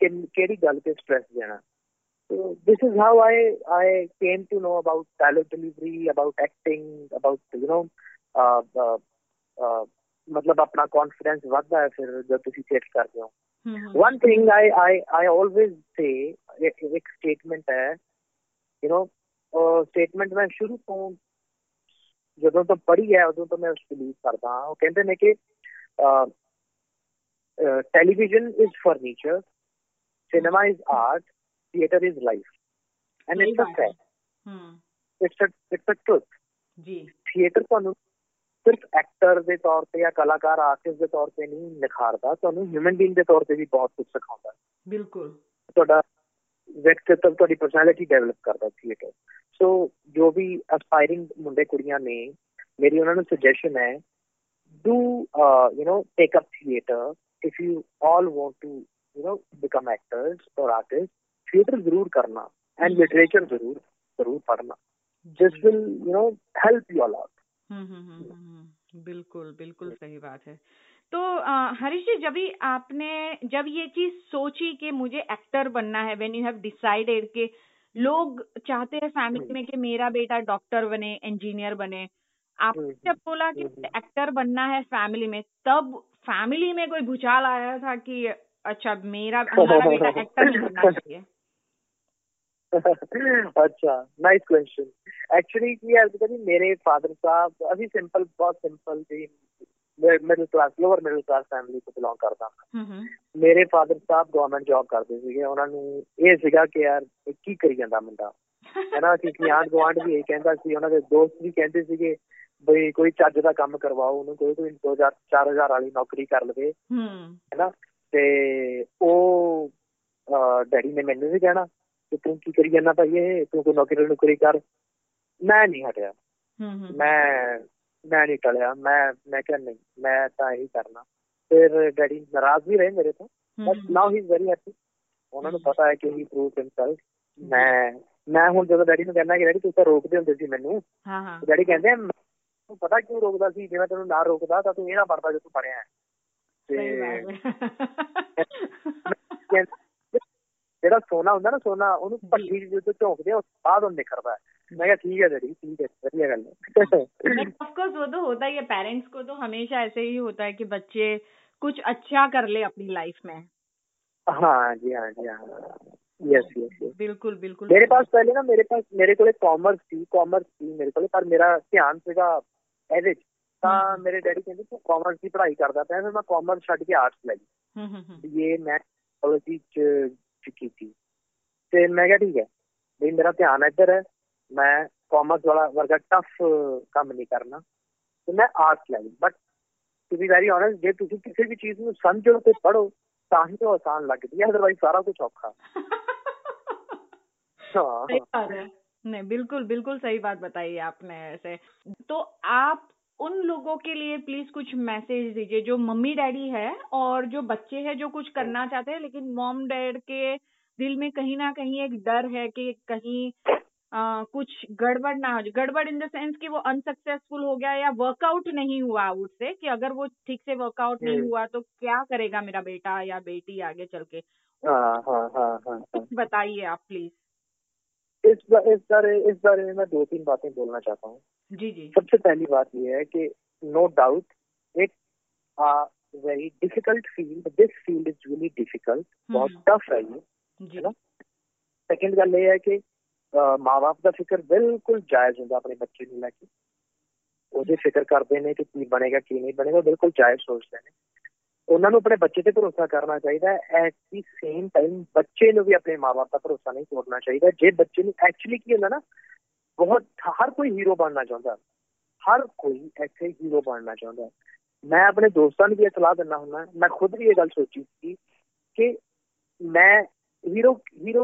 ਕਿਹੜੀ ਗੱਲ ਤੇ ਸਟ੍ਰੈਸ ਦੇਣਾ So this is how I I came to know about dialogue delivery, about acting, about you know, uh, uh, uh, मतलब अपना कॉन्फिडेंस बढ़ता है फिर जब तुम सेट करते हो one thing I I I always say एक स्टेटमेंट है यू नो स्टेटमेंट मैं शुरू ਤੋਂ ਜਦੋਂ ਤੋਂ ਪੜ੍ਹੀ ਹੈ ਉਦੋਂ ਤੋਂ ਮੈਂ ਉਸ ਬਿਲੀਵ ਕਰਦਾ ਹਾਂ ਉਹ ਕਹਿੰਦੇ ਨੇ ਕਿ television is furniture cinema is art theater is life and it's a fact hmm. it's a it's a truth ਜੀ ਥੀਏਟਰ ਤੁਹਾਨੂੰ ਸਿਰਫ ਐਕਟਰ ਦੇ ਤੌਰ ਤੇ ਜਾਂ ਕਲਾਕਾਰ ਆਰਟਿਸਟ ਦੇ ਤੌਰ ਤੇ ਨਹੀਂ ਨਿਖਾਰਦਾ ਤੁਹਾਨੂੰ ਹਿਊਮਨ ਬੀਇੰਗ ਦੇ ਤੌਰ ਤੇ ਵੀ ਬਹੁਤ ਕੁਝ ਸਿਖਾਉਂਦਾ ਬਿਲਕੁਲ ਤੁਹਾਡਾ ਵਿਅਕਤੀਤਵ ਤੁਹਾਡੀ ਪਰਸਨੈਲਿਟੀ ਡਿਵੈਲਪ ਕਰਦਾ ਥੀਏਟਰ ਸੋ ਜੋ ਵੀ ਅਸਪਾਇਰਿੰਗ ਮੁੰਡੇ ਕੁੜੀਆਂ ਨੇ ਮੇਰੀ ਉਹਨਾਂ ਨੂੰ ਸੁਜੈਸ਼ਨ ਹੈ do uh, you know take up theater if you all want to you know become actors or artists theatre ज़रूर करना एंड लिटरेचर ज़रूर ज़रूर पढ़ना। This will you know help you a lot बिल्कुल बिल्कुल सही बात है। तो हरीश जी जब आपने जब ये चीज़ सोची कि मुझे एक्टर बनना है व्हेन यू हैव डिसाइडेड कि लोग चाहते हैं फैमिली में कि मेरा बेटा डॉक्टर बने इंजीनियर बने आपने हम्म, जब बोला कि एक्टर हम्म, हम्म। बनना है फैमिली में तब फैमिली में कोई भूचाल आया था कि अच्छा मेरा हमारा बेटा एक्टर नहीं बनना चाहिए? ਅੱਛਾ ਨਾਈਸ ਕੁਐਸਚਨ ਐਕਚੁਅਲੀ ਕੀ ਹੈ ਕਿ ਮੇਰੇ ਫਾਦਰ ਸਾਹਿਬ ਅਸੀਂ ਸਿੰਪਲ ਬਹੁਤ ਸਿੰਪਲ ਜੀ middle class lower middle class family ਤੋਂ ਬਿਲੋਂਗ ਕਰਦਾ ਹਾਂ। ਮੇਰੇ ਫਾਦਰ ਸਾਹਿਬ ਗਵਰਨਮੈਂਟ ਜੌਬ ਕਰਦੇ ਸੀਗੇ ਉਹਨਾਂ ਨੂੰ ਇਹ ਸੀਗਾ ਕਿ ਯਾਰ ਕੀ ਕਰੀ ਜਾਂਦਾ ਮੁੰਡਾ? ਹੈਨਾ ਕਿਉਂਕਿ ਆਂਢ ਗਵਾਂਢ ਵੀ ਇਹ ਕਹਿੰਦਾ ਸੀ ਉਹਨਾਂ ਦੇ ਦੋਸਤ ਵੀ ਕਹਿੰਦੇ ਸੀਗੇ ਬਈ ਕੋਈ ਚੱਜ ਦਾ ਕੰਮ ਕਰਵਾਓ ਉਹਨੂੰ ਕੋਈ ਕੋਈ 2000 4000 ਵਾਲੀ ਨੌਕਰੀ ਕਰ ਲਵੇ। ਹੂੰ ਹੈਨਾ ਤੇ ਉਹ ਡੈਡੀ ਨੇ ਮੈਨੂੰ ਵੀ ਕਹਿਣਾ ਕਿ ਤੂੰ ਕੀ ਕਰੀ ਜਾਂਦਾ ਭਾਈ ਇਹ? ਤੂੰ ਕੋਈ ਨੌਕਰੀ ਨੌਕਰੀ ਕਰ। ਮੈਂ ਨਹੀਂ ਹਟਿਆ। ਮੈਂ ਮੈਂ ਨਹੀਂ ਟਲਿਆ। ਮੈਂ ਮੈਂ ਕਿਹਾ ਨਹੀਂ ਮੈਂ ਤਾਂ ਇਹੀ ਕਰਨਾ। ਫਿਰ ਡੈਡੀ ਨਾਰਾਜ਼ ਵੀ ਰਹੇ ਮੇਰੇ ਤੋਂ। But now he. Is very happy ਉਹਨਾਂ ਨੂੰ ਪਤਾ ਹੈ ਕਿ ਹੀ ਪ੍ਰੂਵ ਹਿਮਸੈਲਫ ਮੈਂ ਮੈਂ ਹੁਣ ਜਦੋਂ ਡੈਡੀ ਨੂੰ ਕਹਿੰਦਾ ਕਿ ਡੈਡੀ ਤੂੰ ਤਾਂ ਰੋਕਦੇ ਹੁੰਦੇ ਸੀ ਮੈਨੂੰ। ਹਾਂ ਹਾਂ। ਡੈਡੀ ਕਹਿੰਦੇ ਤੂੰ ਪਤਾ ਕਿਉਂ ਰੋਕਦਾ ਸੀ? ਜਿਵੇਂ ਤੈਨੂੰ ਨਾ ਰੋਕਦਾ ਤਾਂ ਤੂੰ ਇਹ ਨਾ ਪੜਦਾ ਜੇ ਤੂੰ ਪੜਿਆ ਤੇ ਜਿਹੜਾ ਸੋਨਾ ਹੁੰਦਾ ਨਾ ਸੋਨਾ ਉਹਨੂੰ ਭੱਠੀ ਜਦੋਂ ਝੋਂਕਦੇ ਆ ਉਸ ਬਾਅਦ ਉਹ ਨਿਖਰਦਾ मैं क्या ठीक है डैडी ठीक है बढ़िया गल है ऑफकोर्स वो तो होता ही है पेरेंट्स को तो हमेशा ऐसे ही होता है कि बच्चे कुछ अच्छा कर ले अपनी लाइफ में हाँ जी हाँ जी हाँ यस यस यस बिल्कुल बिल्कुल मेरे पास पहले ना मेरे पास मेरे को कॉमर्स थी कॉमर्स थी मेरे को पर मेरा ध्यान ਸੀਗਾ ਇਹਦੇ ਵਿੱਚ ਤਾਂ ਮੇਰੇ ਡੈਡੀ ਕਹਿੰਦੇ ਤੂੰ ਕਾਮਰਸ ਦੀ ਪੜ੍ਹਾਈ ਕਰਦਾ ਪਿਆ ਫਿਰ ਮੈਂ ਕਾਮਰਸ ਛੱਡ ਕੇ ਆਰਟਸ ਲੈ ਗਈ ਇਹ ਮੈਂ ਕਾਲਜ ਚ ਚੁੱਕੀ ਸੀ ਤੇ ਮੈਂ ਕਿਹਾ ਠੀਕ ਹੈ ਵੀ ਮੇਰਾ ਧਿਆਨ ਇੱਧਰ ਹੈ ਮੈਂ ਕਾਮਰਸ ਵਾਲਾ ਵਰਗਾ ਟਫ ਕੰਮ ਨਹੀਂ ਕਰਨਾ ਤੇ ਮੈਂ ਆਰਟਸ ਲੈ ਲਈ but to be very honest ਜੇ ਤੁਸੀਂ ਕਿਸੇ ਵੀ ਚੀਜ਼ ਨੂੰ ਸਮਝੋ ਤੇ ਪੜੋ ਤਾਂ ਹੀ तो आसान लगती है अदरवाइज सारा कुछ औखा सही बात है नहीं बिल्कुल बिल्कुल सही बात बताई आपने ऐसे तो आप उन लोगों के लिए प्लीज़ कुछ मैसेज दीजिए जो मम्मी डैडी है और जो बच्चे हैं जो कुछ करना चाहते हैं लेकिन मॉम डैड के दिल में कहीं ना कहीं एक डर है कि कहीं आ, कुछ गड़बड़ ना हो जाए। गड़बड़ इन द सेंस कि वो अनसक्सेसफुल हो गया या वर्कआउट नहीं हुआ उससे कि अगर वो ठीक से वर्कआउट नहीं। हुआ तो क्या करेगा मेरा बेटा या बेटी आगे चल के? हाँ हाँ हाँ बताइए आप प्लीज़ इस इस बारे इस बारे में मैं दो तीन बातें बोलना चाहता हूँ। जी जी सबसे पहली बात यह है कि no doubt it very difficult field this field is really difficult बहुत हम्म। टफ है ये जी है ना? ਸੈਕੰਡ ਗੱਲ ਇਹ ਹੈ ਕਿ ਮਾਪੇ ਦਾ ਫਿਕਰ ਬਿਲਕੁਲ ਜਾਇਜ਼ ਹੁੰਦਾ ਆਪਣੇ ਬੱਚੇ ਨੂੰ ਲੈ ਕੇ ਉਹਦੇ ਫਿਕਰ ਕਰਦੇ ਨੇ ਕਿ ਕੀ ਬਣੇਗਾ ਕੀ ਨਹੀਂ ਬਣੇਗਾ ਉਹ ਬਿਲਕੁਲ ਜਾਇਜ਼ ਸੋਚਦੇ ਨੇ ਉਹਨਾਂ ਨੂੰ ਆਪਣੇ ਬੱਚੇ ਤੇ ਭਰੋਸਾ ਕਰਨਾ ਚਾਹੀਦਾ ਹੈ ਐਟ ਦੀ ਸੇਮ ਟਾਈਮ ਬੱਚੇ ਨੂੰ ਵੀ ਆਪਣੇ ਮਾਪੇ ਦਾ ਭਰੋਸਾ ਨਹੀਂ ਤੋੜਨਾ ਚਾਹੀਦਾ ਜੇ ਬੱਚੇ ਨੂੰ ਐਕਚੁਅਲੀ ਕੀ ਹੁੰਦਾ ਨਾ ਬਹੁਤ, ਹਰ ਕੋਈ ਹੀਰੋ ਬਣਨਾ ਚਾਹੁੰਦਾ ਹਰ ਕੋਈ ਇੱਥੇ ਹੀਰੋ ਬਣਨਾ ਚਾਹੁੰਦਾ ਮੈਂ ਆਪਣੇ ਦੋਸਤਾਂ ਨੂੰ ਵੀ ਇਹ ਸਲਾਹ ਦਿੰਦਾ ਹੁੰਦਾ ਮੈਂ ਖੁਦ ਵੀ ਇਹ ਗੱਲ ਸੋਚੀ ਸੀ ਕਿ ਮੈਂ ਹੀਰੋ ਹੀਰੋ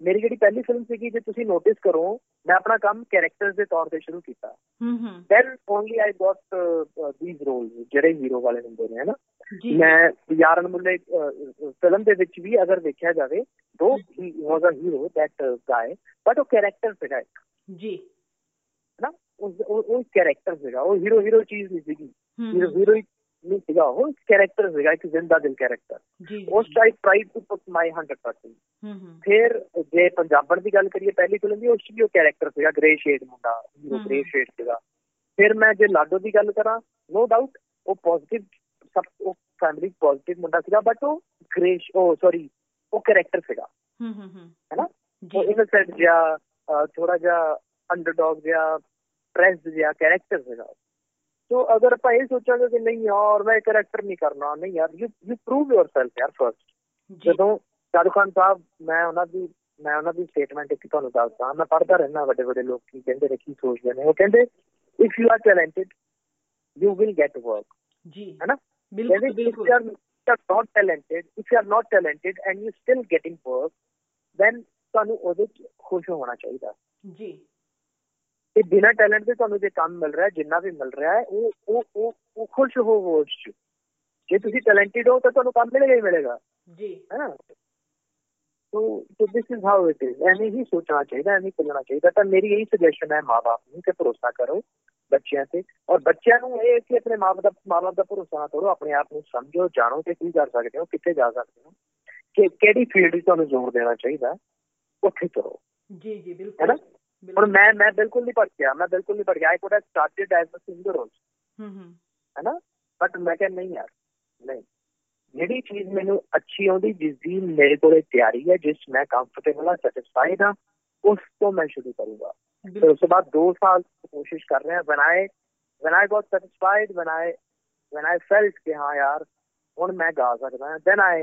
ਮੇਰੀ ਜਿਹੜੀ ਪਹਿਲੀ ਫਿਲਮ ਸੀਗੀ, ਜੇ ਤੁਸੀਂ ਨੋਟਿਸ ਕਰੋ ਮੈਂ ਆਪਣਾ ਕੰਮ ਕੈਰੈਕਟਰਸ ਦੇ ਤੌਰ ਤੇ ਸ਼ੁਰੂ ਕੀਤਾ then only I got these roles ਜਿਹੜੇ ਹੀਰੋ ਵਾਲੇ ਹੁੰਦੇ ਨੇ ਹਨਾ ਮੈਂ ਯਾਰਨ ਮੁੱਲੇ ਫਿਲਮ ਦੇ ਵਿੱਚ ਵੀ ਅਗਰ ਦੇਖਿਆ ਜਾਵੇ though he was a hero that guy but ਉਹ ਕੈਰੈਕਟਰ ਸੀਗਾ ਇੱਕ ਜੀ ਹਨਾ ਉਹ ਉਹ ਕੈਰੈਕਟਰ ਸੀਗਾ ਉਹ ਹੀਰੋ ਹੀਰੋ ਚੀਜ਼ ਨਹੀਂ ਸੀਗੀ ਹੀਰੋ ਹੀਰੋ ਨਹੀਂ ਸੀਗਾ ਉਹ ਕੈਰੈਕਟਰ ਸੀਗਾ ਇੱਕ ਜ਼ਿੰਦਾ ਦਿਲ ਕੈਰੈਕਟਰ ਜੀ ਉਸ type try to put my 100% ਹੂੰ ਹੂੰ। ਫਿਰ ਜੇ ਪੰਜਾਬਣ ਦੀ ਗੱਲ ਕਰੀਏ ਪਹਿਲੀ ਫਿਲਮ ਦੀ ਉਸ ਵੀ ਉਹ ਕੈਰੈਕਟਰ ਸੀਗਾ ਗ੍ਰੇ ਸ਼ੇਡ ਮੁੰਡਾ ਹਮ। ਗ੍ਰੇ ਸ਼ੇਡ ਸੀਗਾ। ਫਿਰ ਮੈਂ ਜੇ ਲਾਡੋ ਦੀ ਗੱਲ ਕਰਾਂ ਨੋ ਡਾਊਟ ਉਹ ਪੋਜ਼ਿਟਿਵ ਸਭ ਉਹ ਫੈਮਿਲੀ ਪੋਜ਼ਿਟਿਵ ਮੁੰਡਾ ਸੀਗਾ ਬਟ ਉਹ ਗ੍ਰੇ ਉਹ ਸੌਰੀ ਉਹ ਕੈਰੈਕਟਰ ਸੀਗਾ। ਹੂੰ ਹੂੰ ਹੂੰ। ਹੈਨਾ? ਉਹ ਇਨੋਸੈਂਟ ਜਿਹਾ ਥੋੜਾ ਜਿਹਾ ਅੰਡਰਡੌਗ ਜਿਹਾ ਪ੍ਰੈਸਡ ਜਿਹਾ ਕੈਰੈਕਟਰ ਸੀਗਾ तो अगर आप यही सोचोगे कि नहीं और मैं करेक्टर नहीं करना नहीं यार ਯੂ ਯੂ ਪ੍ਰੂਵ yourself ਯਾਰ ਫਰਸਟ ਜਦੋਂ ਸ਼ਾਹਰੁਖ ਖਾਨ ਸਾਹਿਬ ਮੈਂ ਉਹਨਾਂ ਦੀ ਮੈਂ ਉਹਨਾਂ ਦੀ ਸਟੇਟਮੈਂਟ ਇੱਕ ਤੁਹਾਨੂੰ ਦੱਸਦਾ ਮੈਂ ਪੜ੍ਹਦਾ ਰਹਿਣਾ ਵੱਡੇ ਵੱਡੇ ਲੋਕ ਕੀ ਕਹਿੰਦੇ ਨੇ ਕੀ ਸੋਚਦੇ ਨੇ ਉਹ ਕਹਿੰਦੇ if you are talented you will get work ਜੀ। ਹੈਨਾ? ਬਿਲਕੁਲ ਬਿਲਕੁਲ ਯਾਰ you are not talented if you are not talented and you still getting work then ਤੁਹਾਨੂੰ ਉਹਦੇ ਖੁਸ਼ ਹੋਣਾ ਚਾਹੀਦਾ। ਜੀ। ਤੇ ਬਿਨਾਂ ਟੈਲੈਂਟ ਦੇ ਤੁਹਾਨੂੰ ਜੇ ਕੰਮ ਮਿਲ ਰਿਹਾ ਜਿੰਨਾ ਵੀ ਮਿਲ ਰਿਹਾ ਹੈ ਉਹ ਉਹ ਉਹ ਉਹ ਖੁਸ਼ ਹੋਵੋ ਉਸ ਚ। ਜੇ ਤੁਸੀਂ ਟੈਲੈਂਟਡ ਹੋ ਤਾਂ ਤੁਹਾਨੂੰ ਕੰਮ ਮਿਲੇਗਾ ਹੀ ਮਿਲੇਗਾ। ਜੀ। ਹੈ ਨਾ so so this is how it is ਐਵੇਂ ਹੀ ਸੋਚਣਾ ਚਾਹੀਦਾ ਐਵੇਂ ਚੱਲਣਾ ਚਾਹੀਦਾ। ਤਾਂ ਮੇਰੀ ਇਹੀ ਸੁਜੈਸ਼ਨ ਹੈ ਮਾਪੇ ਨੂੰ ਕਿ ਭਰੋਸਾ ਕਰੋ ਬੱਚਿਆਂ ਤੇ। ਔਰ ਬੱਚਿਆਂ ਨੂੰ ਇਹ ਕਿ ਆਪਣੇ ਮਾਪੇ ਦਾ ਮਾਪੇ ਦਾ ਭਰੋਸਾ ਨਾ ਤੋੜੋ ਆਪਣੇ ਆਪ ਨੂੰ ਸਮਝੋ ਜਾਣੋ ਕਿ ਕੀ ਕਰ ਸਕਦੇ ਹੋ ਕਿੱਥੇ ਜਾ ਸਕਦੇ ਹੋ। ਕਿ ਕਿਹੜੀ ਫੀਲਡ 'ਚ ਤੁਹਾਨੂੰ ਜ਼ੋਰ ਦੇਣਾ ਚਾਹੀਦਾ ਉੱਥੇ ਕਰੋ। ਜੀ ਜੀ ਬਿਲਕੁਲ। और मैं मैं बिल्कुल नहीं पढ़ गया मैं बिल्कुल नहीं पढ़ गया I could have started as a singer also है ਨਾ ਬਟ ਮੈਂ ਕਿਹਾ ਨਹੀਂ ਯਾਰ ਨਹੀਂ। ਜਿਹੜੀ ਚੀਜ਼ ਮੈਨੂੰ ਅੱਛੀ ਆਉਂਦੀ ਜਿਸ ਦੀ ਮੇਰੇ ਕੋਲੇ ਤਿਆਰੀ ਹੈ ਜਿਸ ਮੈਂ ਕੰਫਰਟੇਬਲ ਹਾਂ ਸੈਟੀਸਫਾਈਡ ਹਾਂ ਉਸ ਤੋਂ ਮੈਂ ਸ਼ੁਰੂ ਕਰੂੰਗਾ। ਫਿਰ ਉਸ ਤੋਂ ਬਾਅਦ 2 ਸਾਲ ਕੋਸ਼ਿਸ਼ ਕਰ ਰਹੇ ਹਾਂ when I when I got satisfied when I when I felt ਕਿ ਹਾਂ ਯਾਰ ਹੁਣ ਮੈਂ ਗਾ ਸਕਦਾ ਦੈਨ ਆਈ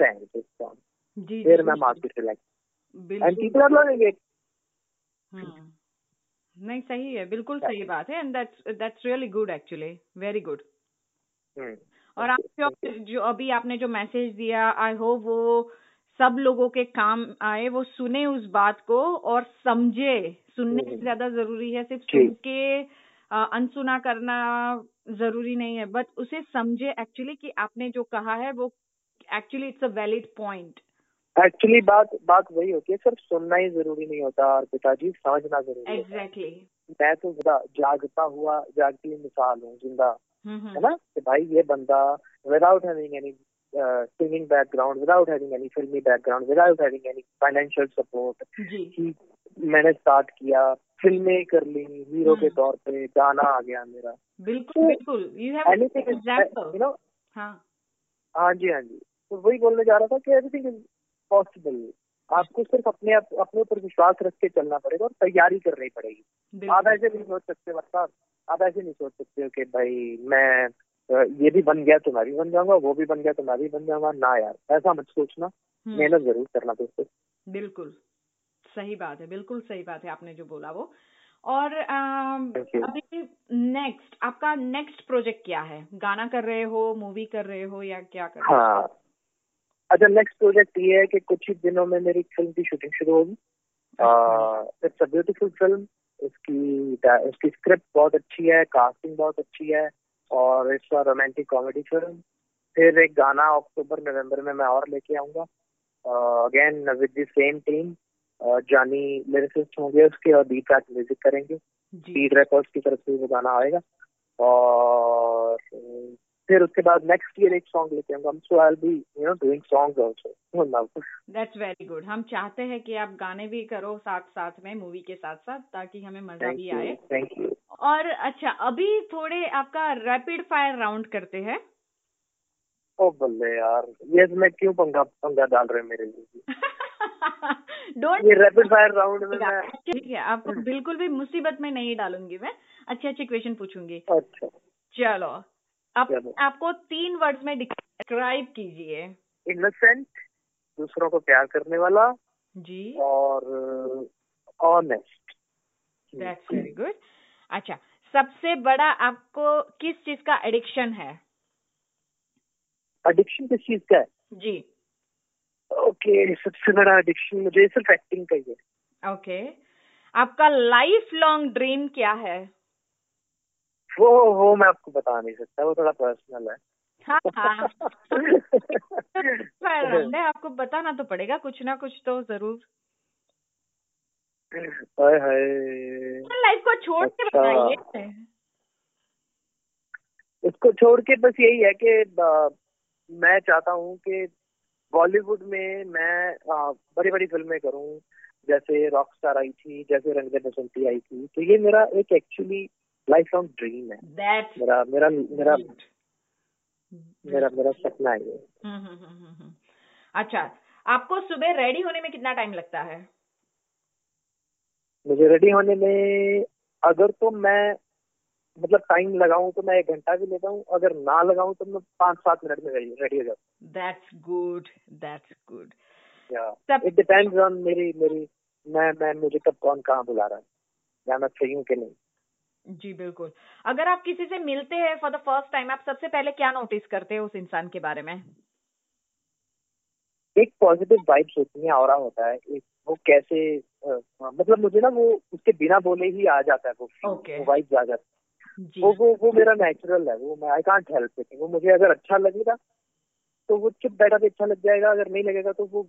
ਸੈਂਗ ਦਿਸ ਸੌਂਗ ਜੀ ਫਿਰ ਮੈਂ ਮਾਰਕੀਟ ਚ ਲੈ ਬਿਲਕੁਲ। And people are learning it नहीं सही है बिल्कुल सही बात है and that's that's really good actually very good और आप जो, जो अभी आपने जो मैसेज दिया आई होप वो सब लोगों के काम आए वो सुने उस बात को और समझे। सुनने से हम्म। ज़्यादा ज़रूरी है सिर्फ़। सुन के अनसुना करना ज़रूरी नहीं है बट उसे समझे एक्चुअली कि आपने जो कहा है वो actually it's a valid point actually बात बात वही होती है सिर्फ़ सुनना ही ज़रूरी नहीं होता और पिताजी समझना ज़रूरी है। एग्जैक्टली मैं तो जागता हुआ जागती मिसाल हूँ ज़िंदा। है हम्म। ना? कि भाई ये बंदा without having any singing background without having any filmy background without having any financial support जी। मैंने स्टार्ट किया फ़िल्में कर ली हीरो के हम्म। तौर पे गाना आ गया मेरा। बिल्कुल बिल्कुल। You have anything you know हाँ। हाँ जी हाँ जी। तो वही बोलने जा रहा था कि एवरीथिंग पॉसिबल आपको सिर्फ़ अपने आप अपने ऊपर विश्वास रख के चलना पड़ेगा और तैयारी करनी पड़ेगी। आप ऐसे नहीं सोच सकते मतलब आप ऐसे नहीं सोच सकते हो कि भाई मैं ये भी बन गया तो मैं भी बन जाऊँगा वो भी बन गया तो मैं भी बन जाऊँगा। ना यार ऐसा मत सोचना। हम्म। मेहनत ज़रूर करना दोस्तों बिल्कुल। सही बात है बिल्कुल सही बात है आपने जो बोला वो। और. अभी नेक्स्ट आपका नेक्स्ट प्रोजेक्ट क्या है? गाना कर रहे हो मूवी कर रहे हो या क्या कर रहे हो? हाँ। अच्छा नेक्स्ट प्रोजेक्ट ये है कि कुछ ही दिनों में मेरी फ़िल्म की शूटिंग शुरू होगी। इट्स अ ब्यूटीफुल फ़िल्म इसकी इसकी स्क्रिप्ट बहुत अच्छी है कास्टिंग बहुत अच्छी है और it's a romantic comedy film फिर एक गाना अक्टूबर नवंबर में मैं और लेके आऊँगा। Again with the same team Jaani lyricist होंगे उसके और बी ट्रैक म्यूज़िक करेंगे। स्पीड रिकॉर्ड्स की तरफ़ से वो गाना आएगा। और फिर उसके बाद नेक्स्ट ईयर एक सॉन्ग लेके आऊँगा। So I be you know doing songs also that's very good हम चाहते हैं कि आप गाने भी करो साथ साथ में मूवी के साथ साथ ताकि हमें मज़ा भी आए। थैंक यू और अच्छा अभी थोड़े आपका रैपिड फायर राउंड करते हैं। ओ बल्ले यार ये मैं क्यों पंगा पंगा डाल रहे हैं मेरे लिए? डोंट ये रैपिड फायर राउंड में मैं ठीक है आपको बिल्कुल भी मुसीबत में नहीं डालूँगी मैं। अच्छे अच्छे क्वेश्चन पूछूँगी। अच्छा। चलो। आप आपको तीन वर्ड्स में डिस्क्राइब कीजिए। इनोसेंट दूसरों को प्यार करने वाला जी। और ऑनेस्ट दैट्स वेरी गुड अच्छा सबसे बड़ा आपको किस चीज़ का एडिक्शन है? एडिक्शन किस चीज़ का है? जी। ओके okay, सबसे बड़ा एडिक्शन मुझे सिर्फ़ एक्टिंग का ही है। Okay okay. आपका लाइफ लॉन्ग ड्रीम क्या है? वो वो मैं आपको बता नहीं सकता वो थोड़ा पर्सनल है। हाँ हाँ। आपको बताना तो पड़ेगा कुछ ना कुछ तो ज़रूर। हाय हाय। लाइफ को छोड़ के अच्छा। बताइए। इसको छोड़ के बस यही है कि मैं चाहता हूँ कि बॉलीवुड में मैं बड़ी बड़ी फ़िल्में करूँ जैसे रॉक स्टार आई थी जैसे रंग दे बसंती आई थी। तो ये मेरा एक एक्चुअली लाइफ लॉन्ग ड्रीम है। मेरा मेरा मेरा मेरा मेरा सपना है ये। हम्म, हम्म, हम्म। अच्छा आपको सुबह रेडी होने में कितना टाइम लगता है? मुझे रेडी होने में अगर तो मैं मतलब टाइम लगाऊँ तो मैं एक घंटा भी लेता हूँ अगर ना लगाऊँ तो मैं पाँच सात मिनट में रेडी हो जाता that's good that's good it depends on मेरी मेरी मैं मैं मुझे कब कौन कहाँ बुला रहा है या मैं सही हूँ कि नहीं। जी बिल्कुल। अगर आप किसी से मिलते हैं फॉर द फ़र्स्ट टाइम आप सबसे पहले क्या नोटिस करते हैं उस इंसान के बारे में? एक पॉजिटिव वाइब्स होती है और होता है एक वो कैसे मतलब मुझे ना वो उसके बिना बोले ही आ जाता है वो Okay. वो वाइब्स आ जाता है। वो वो वो मेरा नेचुरल है वो मैं आई कांट हेल्प इट वो मुझे अगर अच्छा लगेगा तो वो चुप बैठा भी अच्छा लग जाएगा अगर नहीं लगेगा तो वो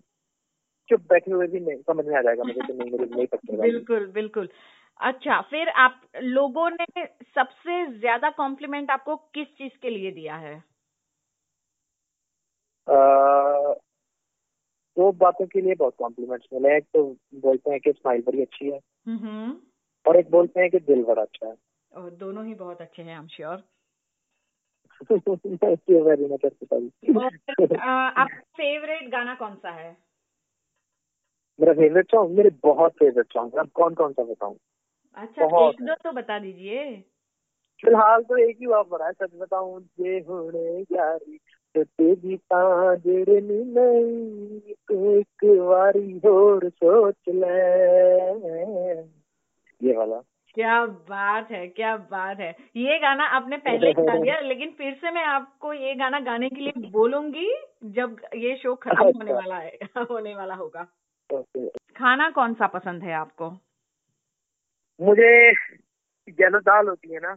चुप बैठे हुए भी नहीं समझ में आ जाएगा मुझे कि नहीं मुझे नहीं ये। बिल्कुल बिल्कुल। अच्छा फिर आप लोगों ने सबसे ज़्यादा कॉम्प्लीमेंट आपको किस चीज़ के लिए दिया है? दो बातों के लिए बहुत कॉम्प्लीमेंट्स मिले। एक तो बोलते हैं कि स्माइल बड़ी अच्छी है। हम्म और एक बोलते हैं कि दिल बड़ा अच्छा है। और दोनों ही बहुत अच्छे हैं आई एम श्योर आपका फेवरेट गाना कौन सा है? मेरा फेवरेट सॉन्ग मेरे बहुत फेवरेट सॉन्ग अब कौन कौन सा बताऊँ? अच्छा एक दो तो बता दीजिए। फ़िलहाल तो एक ही बात है सच बताऊँ जे होने यारी तो तेरी तांजड़ नी नहीं एक बारी और सोच ले। ये वाला। क्या बात है क्या बात है। ये गाना आपने पहले गा दिया लेकिन फिर से मैं आपको ये गाना गाने के लिए बोलूँगी जब ये शो खत्म होने अच्छा। वाला है होने वाला होगा। खाना कौन सा पसंद है आपको? मुझे येलो दाल होती है ना।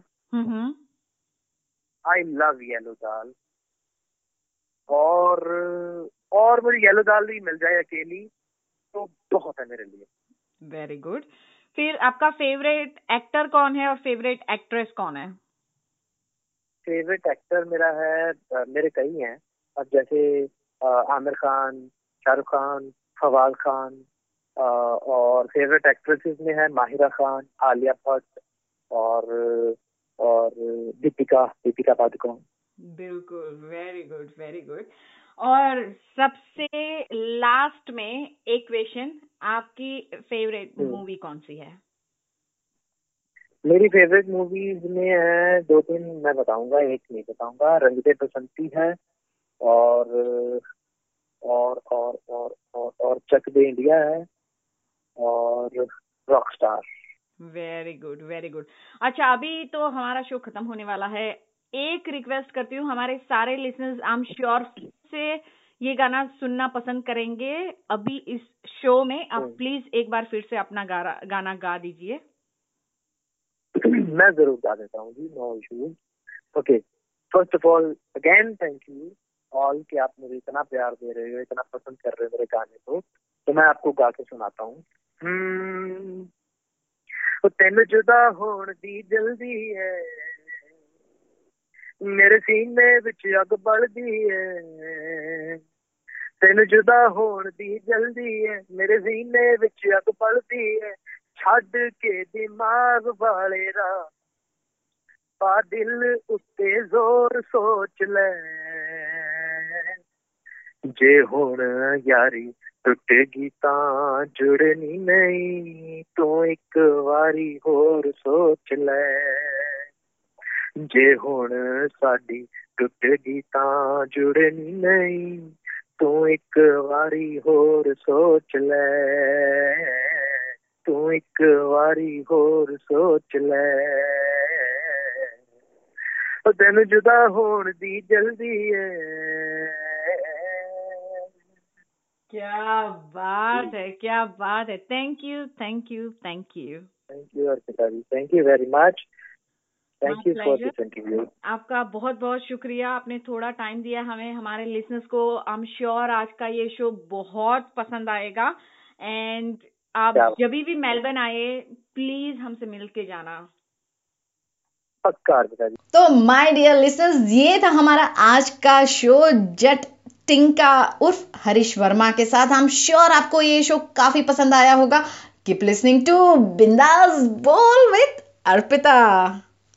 I love yellow dal. और और मुझे येलो दाल भी मिल जाए अकेली तो बहुत है मेरे लिए। वेरी गुड फिर आपका फेवरेट एक्टर कौन है और फेवरेट एक्ट्रेस कौन है? फेवरेट एक्टर मेरा है मेरे कई हैं। अब जैसे आमिर खान शाहरुख खान फवाद खान और फेवरेट एक्ट्रेसेस में है माहिरा खान आलिया भट्ट और और दीपिका दीपिका पादुकोण। बिल्कुल वेरी गुड वेरी गुड और सबसे लास्ट में एक क्वेश्चन आपकी फेवरेट हम्म। मूवी कौन सी है? मेरी फेवरेट मूवीज़ में है दो तीन मैं बताऊँगा एक नहीं बताऊँगा। रंग दे बसंती है और और और और और, और चक दे इंडिया है। और rock star very good very good अच्छा अभी तो हमारा शो खत्म होने वाला है। एक रिक्वेस्ट करती हूँ हमारे सारे लिसनर्स आई एम श्योर से ये गाना सुनना पसंद करेंगे। अभी इस शो में आप हम्म। प्लीज़ एक बार फिर से अपना गारा- गाना गा दीजिए। मैं ज़रूर गा देता हूँ जी no issues okay first of all again thank you all कि आप मुझे इतना प्यार दे रहे हो इतना पसंद कर रहे हो मेरे गाने को। तो मैं आपको गा के सुनाता हूँ। ਉਹ ਤੈਨੂੰ ਜੁਦਾ ਹੋਣ ਦੀ ਜਲਦੀ ਐ। ਮੇਰੇ ਸੀਨੇ ਵਿੱਚ ਅੱਗ ਬਲਦੀ ਐ। ਤੈਨੂੰ ਜੁਦਾ ਹੋਣ ਦੀ ਜਲਦੀ ਐ। ਮੇਰੇ ਸੀਨੇ ਵਿੱਚ ਅੱਗ ਬਲਦੀ ਐ। ਛੱਡ ਕੇ ਦਿਮਾਗ ਵਾਲੇ ਰਾ। ਪਾ ਦਿਲ ਉੱਤੇ ਜ਼ੋਰ ਸੋਚ ਲੈ। ਜੇ ਹੁਣ ਯਾਰੀ ਟੁੱਟੇਗੀ ਤਾਂ ਜੁੜਨੀ ਨਹੀਂ, ਤੂੰ ਇੱਕ ਵਾਰੀ ਹੋਰ ਸੋਚ ਲੈ। ਜੇ ਹੁਣ ਸਾਡੀ ਟੁੱਟੇਗੀ ਤਾਂ ਜੁੜਨੀ ਨਹੀਂ, ਤੂੰ ਇੱਕ ਵਾਰੀ ਹੋਰ ਸੋਚ ਲੈ। ਤੂੰ ਇੱਕ ਵਾਰੀ ਹੋਰ ਸੋਚ ਲੈ। ਉਹ ਤੈਨੂੰ ਜੁਦਾ ਹੋਣ ਦੀ ਜਲਦੀ ਏ। क्या बात है क्या बात है। Thank you thank you thank you thank you Arpita ji. Thank you very much thank you for this interview आपका बहुत बहुत शुक्रिया। आपने थोड़ा टाइम दिया हमें हमारे लिसनर्स को। आई एम श्योर आज का ये शो बहुत पसंद आएगा। एंड आप जब भी मेलबर्न आए प्लीज़ हमसे मिल के जाना। पक्का तो माय डियर लिसनर्स ये था हमारा आज का शो जट टिंका उर्फ़ हरीश वर्मा के साथ। हम श्योर आपको ये शो काफ़ी पसंद आया होगा। कीप लिसनिंग टू बिंदास बोल विथ अर्पिता।